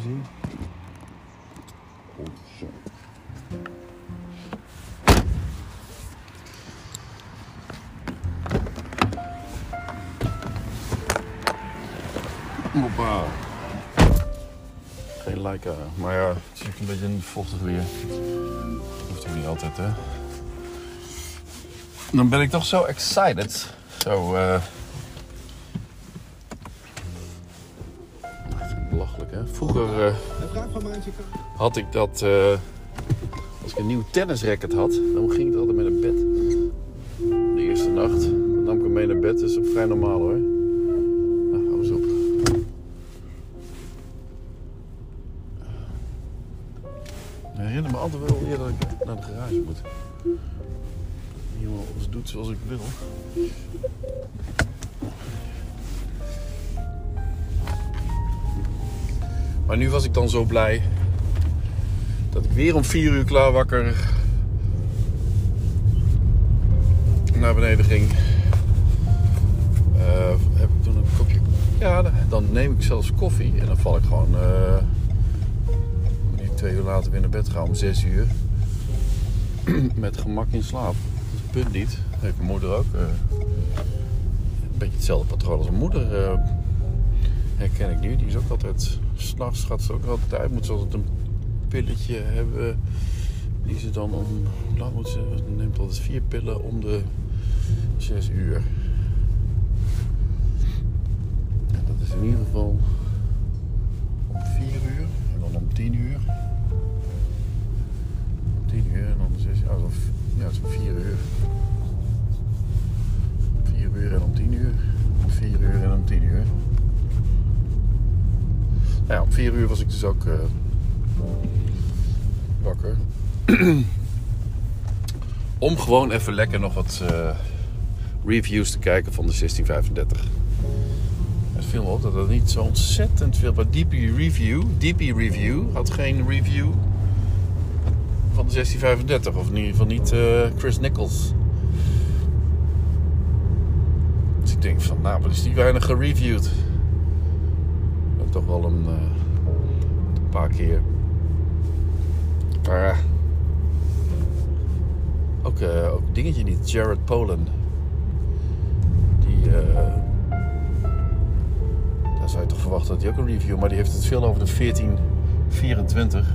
zien. Goed zo. Hoppa. Geen Leica. Maar ja, het is een beetje een vochtig weer. Hoeft ook niet altijd, hè. Dan ben ik toch zo excited. Zo, eh... Vroeger eh, had ik dat... eh, als ik een nieuw tennisracket had, dan ging het altijd met een bed. De eerste nacht. Dan nam ik hem mee naar bed. Dat is vrij normaal, hoor. Nou, hou eens op. Ik herinner me altijd wel weer dat ik naar de garage moet. Iemand alles doet zoals ik wil. Maar nu was ik dan zo blij dat ik weer om 4 uur klaar wakker naar beneden ging. Eh, heb ik toen een kopje. Ja, dan neem ik zelfs koffie en dan val ik gewoon. ik twee uur later weer naar bed ga om 6 uur. Met gemak in slaap. Dat is punt niet. Heeft mijn moeder ook. eh, een beetje hetzelfde patroon als mijn moeder. herken ik nu. Die is ook altijd. S'nachts gaat ze ook altijd uit. Moet ze altijd een pilletje hebben. Die ze dan om. Hoe laat moet ze? Neemt altijd vier pillen om de 6 uur. Dat is in ieder geval om 4 uur en dan om 10 uur. Om 10 uur en dan om 6 uur. Ja, om 4 uur. Om 4 uur en om 10 uur. Om 4 uur en om 10 uur. Nou ja, om 4 uur was ik dus ook eh, wakker. Om gewoon even lekker nog wat eh, reviews te kijken van de 1635. Het viel me op dat er niet zo ontzettend veel... Maar DP Review, DP Review had geen review van de 1635. Of in ieder geval niet eh, Chris Nichols. Dus ik denk van, nou, wat is die weinig gereviewd? Toch wel een, eh, een paar keer. Maar ja. Ook, eh, ook dingetje niet. Jared Polen. Die... eh, daar zou je toch verwachten dat hij ook een review... Maar die heeft het veel over de 1424.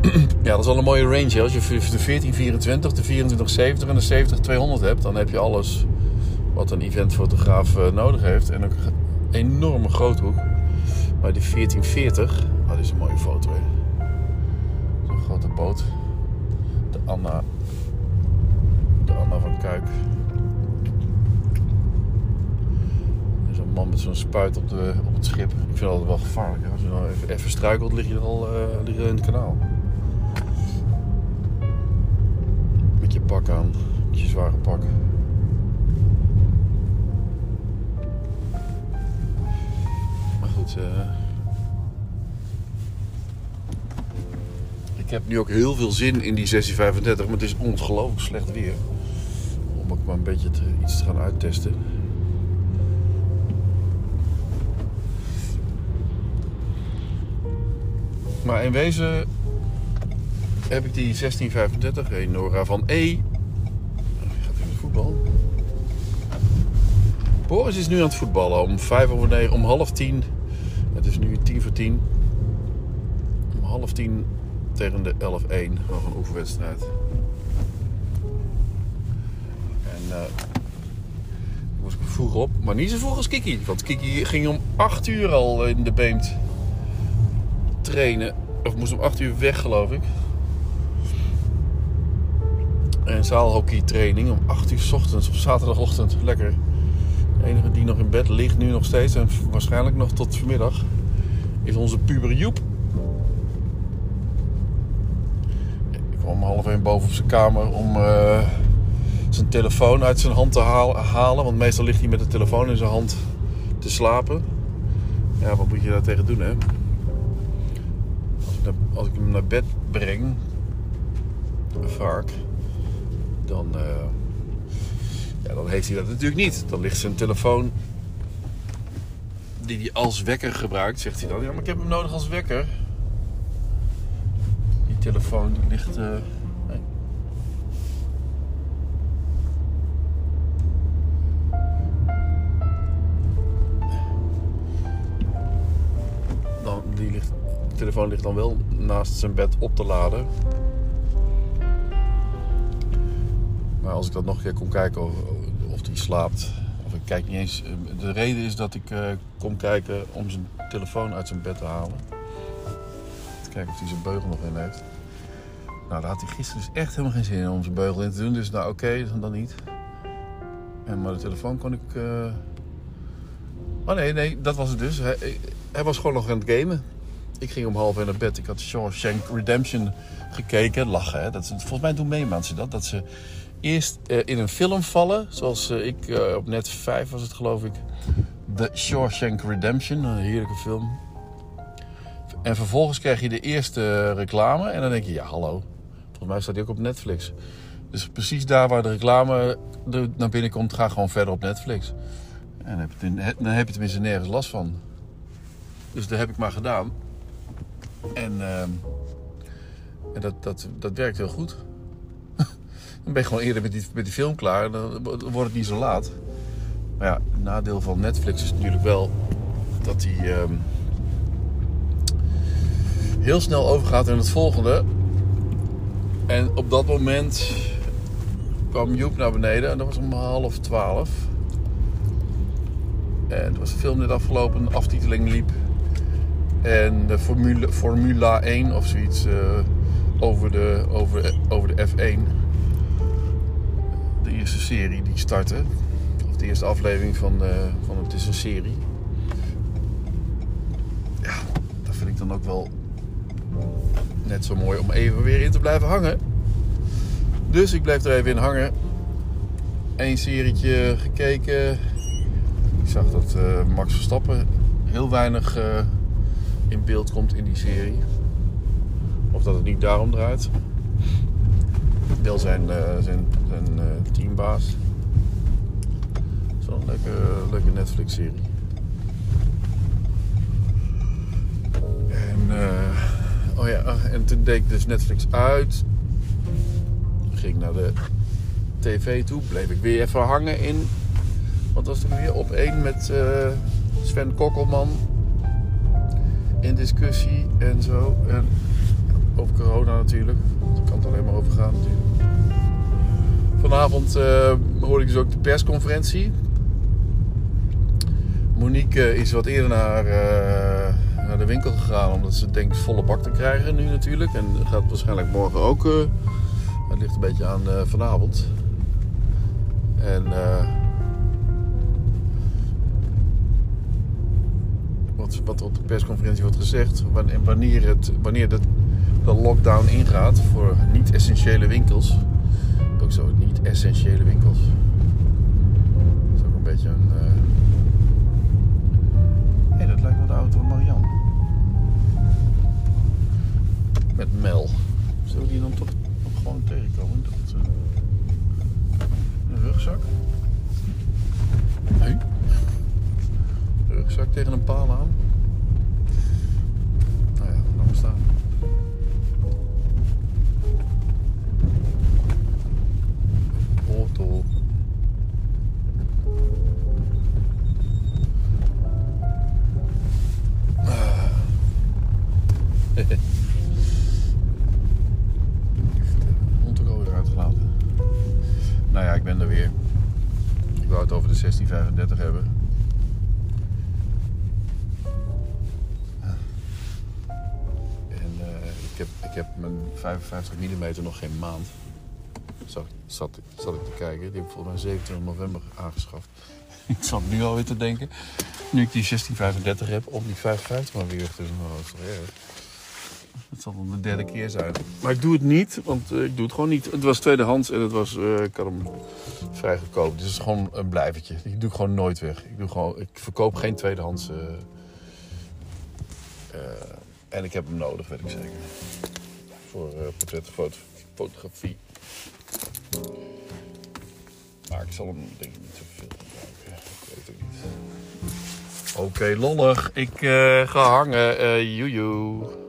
Ja, dat is al een mooie range. Als je de 1424, de 2470 en de 70200 hebt... dan heb je alles wat een eventfotograaf eh, nodig heeft. En een enorme groothoek. Maar die 1440... Oh, dit is een mooie foto, hè. Zo'n grote boot. De Anna. De Anna van Kuik. Zo'n man met zo'n spuit op, de, op het schip. Ik vind altijd wel gevaarlijk. Hè? Als je nou even, even struikelt, lig je al eh, lig je in het kanaal. Met je pak aan. Met je zware pak. Eh, ik heb nu ook heel veel zin in die 1635, maar het is ongelooflijk slecht weer. Om ook maar een beetje iets te gaan uittesten. Maar in wezen heb ik die 1635, een Nora van E. Gaat in het voetbal. Boris is nu aan het voetballen om vijf over om half tien. Het is nu tien voor tien. Om half tien tegen de 11-1 nog een oefenwedstrijd. En eh moest ik vroeg op, maar niet zo vroeg als Kiki. Want Kiki ging om 8 uur al in de Beemt trainen. Of moest om 8 uur weg, geloof ik. En zaalhockey training om 8 uur s ochtends op zaterdagochtend. Lekker. De enige die nog in bed ligt nu nog steeds en waarschijnlijk nog tot vanmiddag is onze puber Joep. Ik kwam om half één boven op zijn kamer om eh, zijn telefoon uit zijn hand te halen. Want meestal ligt hij met de telefoon in zijn hand te slapen. Ja, wat moet je daar tegen doen, hè? Als ik, als ik hem naar bed breng, vaak, dan, eh, ja, dan heeft hij dat natuurlijk niet. Dan ligt zijn telefoon die hij als wekker gebruikt, zegt hij dan. Ja, maar ik heb hem nodig als wekker. Die telefoon ligt. eh. Dan, die ligt, de telefoon ligt dan wel naast zijn bed op te laden. Maar als ik dat nog een keer kom kijken die slaapt, of ik kijk niet eens. eh, De reden is dat ik eh, kom kijken om zijn telefoon uit zijn bed te halen. Te kijken of hij zijn beugel nog in heeft. Nou, daar had hij gisteren dus echt helemaal geen zin in om zijn beugel in te doen. Dus nou oké, dan, dan niet. En, maar de telefoon kon ik. eh, Oh nee, nee, dat was het dus. Hij, hij was gewoon nog aan het gamen. Ik ging om half één naar bed. Ik had Shawshank Redemption gekeken. Lachen, hè. Dat is, volgens mij doen meemaanden dat. Dat ze eerst eh, in een film vallen. Zoals eh, ik eh, op net 5 was het geloof ik. The Shawshank Redemption. Een heerlijke film. En vervolgens krijg je de eerste reclame. En dan denk je, ja hallo. Volgens mij staat die ook op Netflix. Dus precies daar waar de reclame naar binnen komt, ga gewoon verder op Netflix. En dan heb, je, dan heb je tenminste nergens last van. Dus dat heb ik maar gedaan. En, ehm, en dat, dat, dat werkt heel goed. dan ben je gewoon eerder met die, met die film klaar. Dan wordt het niet zo laat. Maar ja, het nadeel van Netflix is natuurlijk wel dat hij ehm, heel snel overgaat in het volgende. En op dat moment kwam Joep naar beneden en dat was om half twaalf. En het was de film net afgelopen, de aftiteling liep. En de Formule, Formula 1 of zoiets eh, over, de, over, over de F1. De eerste serie die startte. Of de eerste aflevering van, eh, van het is een serie. Ja, dat vind ik dan ook wel net zo mooi om even weer in te blijven hangen. Dus ik bleef er even in hangen. Eén serietje gekeken. Ik zag dat eh, Max Verstappen heel weinig in beeld komt in die serie. Of dat het niet daarom draait. Wel zijn, eh, zijn, zijn eh, teambaas. Zo'n leuke, leuke Netflix-serie. En, eh, oh ja, ah, en toen deed ik dus Netflix uit. Ging naar de tv toe. Bleef ik weer even hangen in wat was er weer op één met Sven Kokkelman in discussie en zo. En over corona natuurlijk. Daar kan het alleen maar over gaan natuurlijk. Vanavond eh, hoorde ik dus ook de persconferentie. Monique is wat eerder naar, eh, naar de winkel gegaan omdat ze denkt volle bak te krijgen nu natuurlijk. En gaat waarschijnlijk morgen ook. eh, het ligt een beetje aan eh, vanavond. En eh, wat, wat op de persconferentie wordt gezegd, wanneer, wanneer, het, wanneer de, de lockdown ingaat voor niet-essentiële winkels. Ook zo, niet-essentiële winkels. Dat is ook een beetje een. eh, Hé, dat lijkt wel de auto van Marianne. Met Mel. Zullen we die dan toch gewoon tegenkomen? Dat, een rugzak? Nee. Rugzak tegen een paal ben er weer. Ik wou het over de 1635 hebben. En eh, ik, heb, ik heb mijn 55 mm nog geen maand. Zat, zat, zat ik te kijken. Die heb ik volgens mij 27 november aangeschaft. ik zat nu alweer te denken. Nu ik die 1635 heb, om die 55 maar weer te doen. Oh, dat is toch erg. Het zal dan de derde keer zijn. Maar ik doe het niet, want eh, ik doe het gewoon niet. Het was tweedehands en het was, eh, ik hem vrij goedkoop. Dus het is gewoon een blijvertje. Die doe ik gewoon nooit weg. Ik, doe gewoon, ik verkoop geen tweedehands. eh, en ik heb hem nodig, weet ik zeker. Voor uh, portretfotografie. Maar ik zal hem denk ik niet zoveel gebruiken. Ik weet het niet. Oké, lollig. Ik ga hangen. Uh, joejoe.